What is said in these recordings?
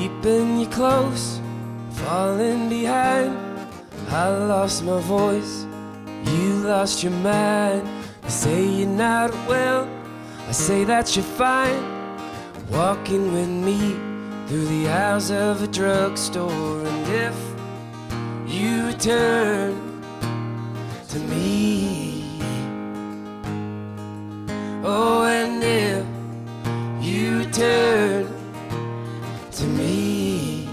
keeping you close, falling behind. I lost my voice, you lost your mind. You say you're not well, I say that you're fine. Walking with me through the aisles of a drugstore, and if you return to me.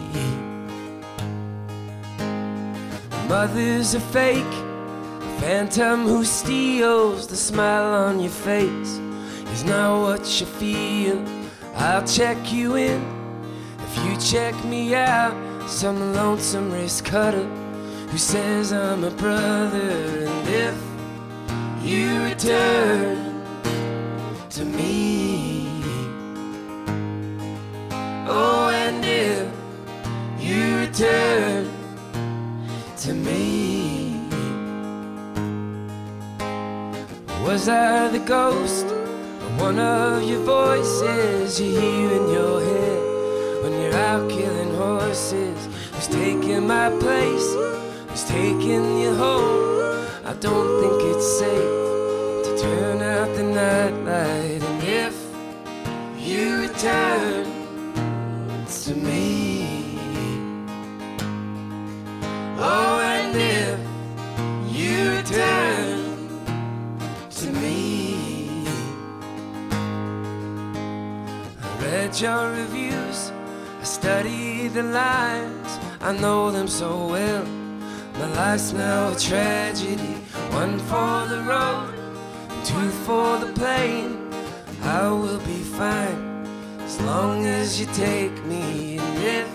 Mother's a fake, a phantom who steals the smile on your face. Is not what you feel. I'll check you in if you check me out. Some lonesome wrist cutter who says I'm a brother, and if you return to me. To me, was I the ghost of one of your voices you hear in your head when you're out killing horses? Who's taking my place? Who's taking you home? I don't think it's safe to turn out the nightlight, and if you return to me. Read your reviews, I studied the lines, I know them so well. My life's now a tragedy, one for the road, two for the plane. I will be fine as long as you take me, and if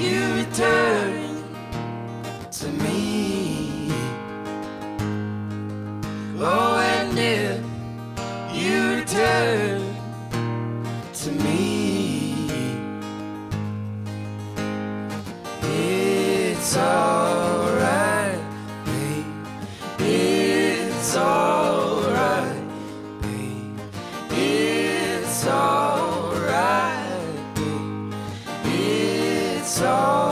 you return song.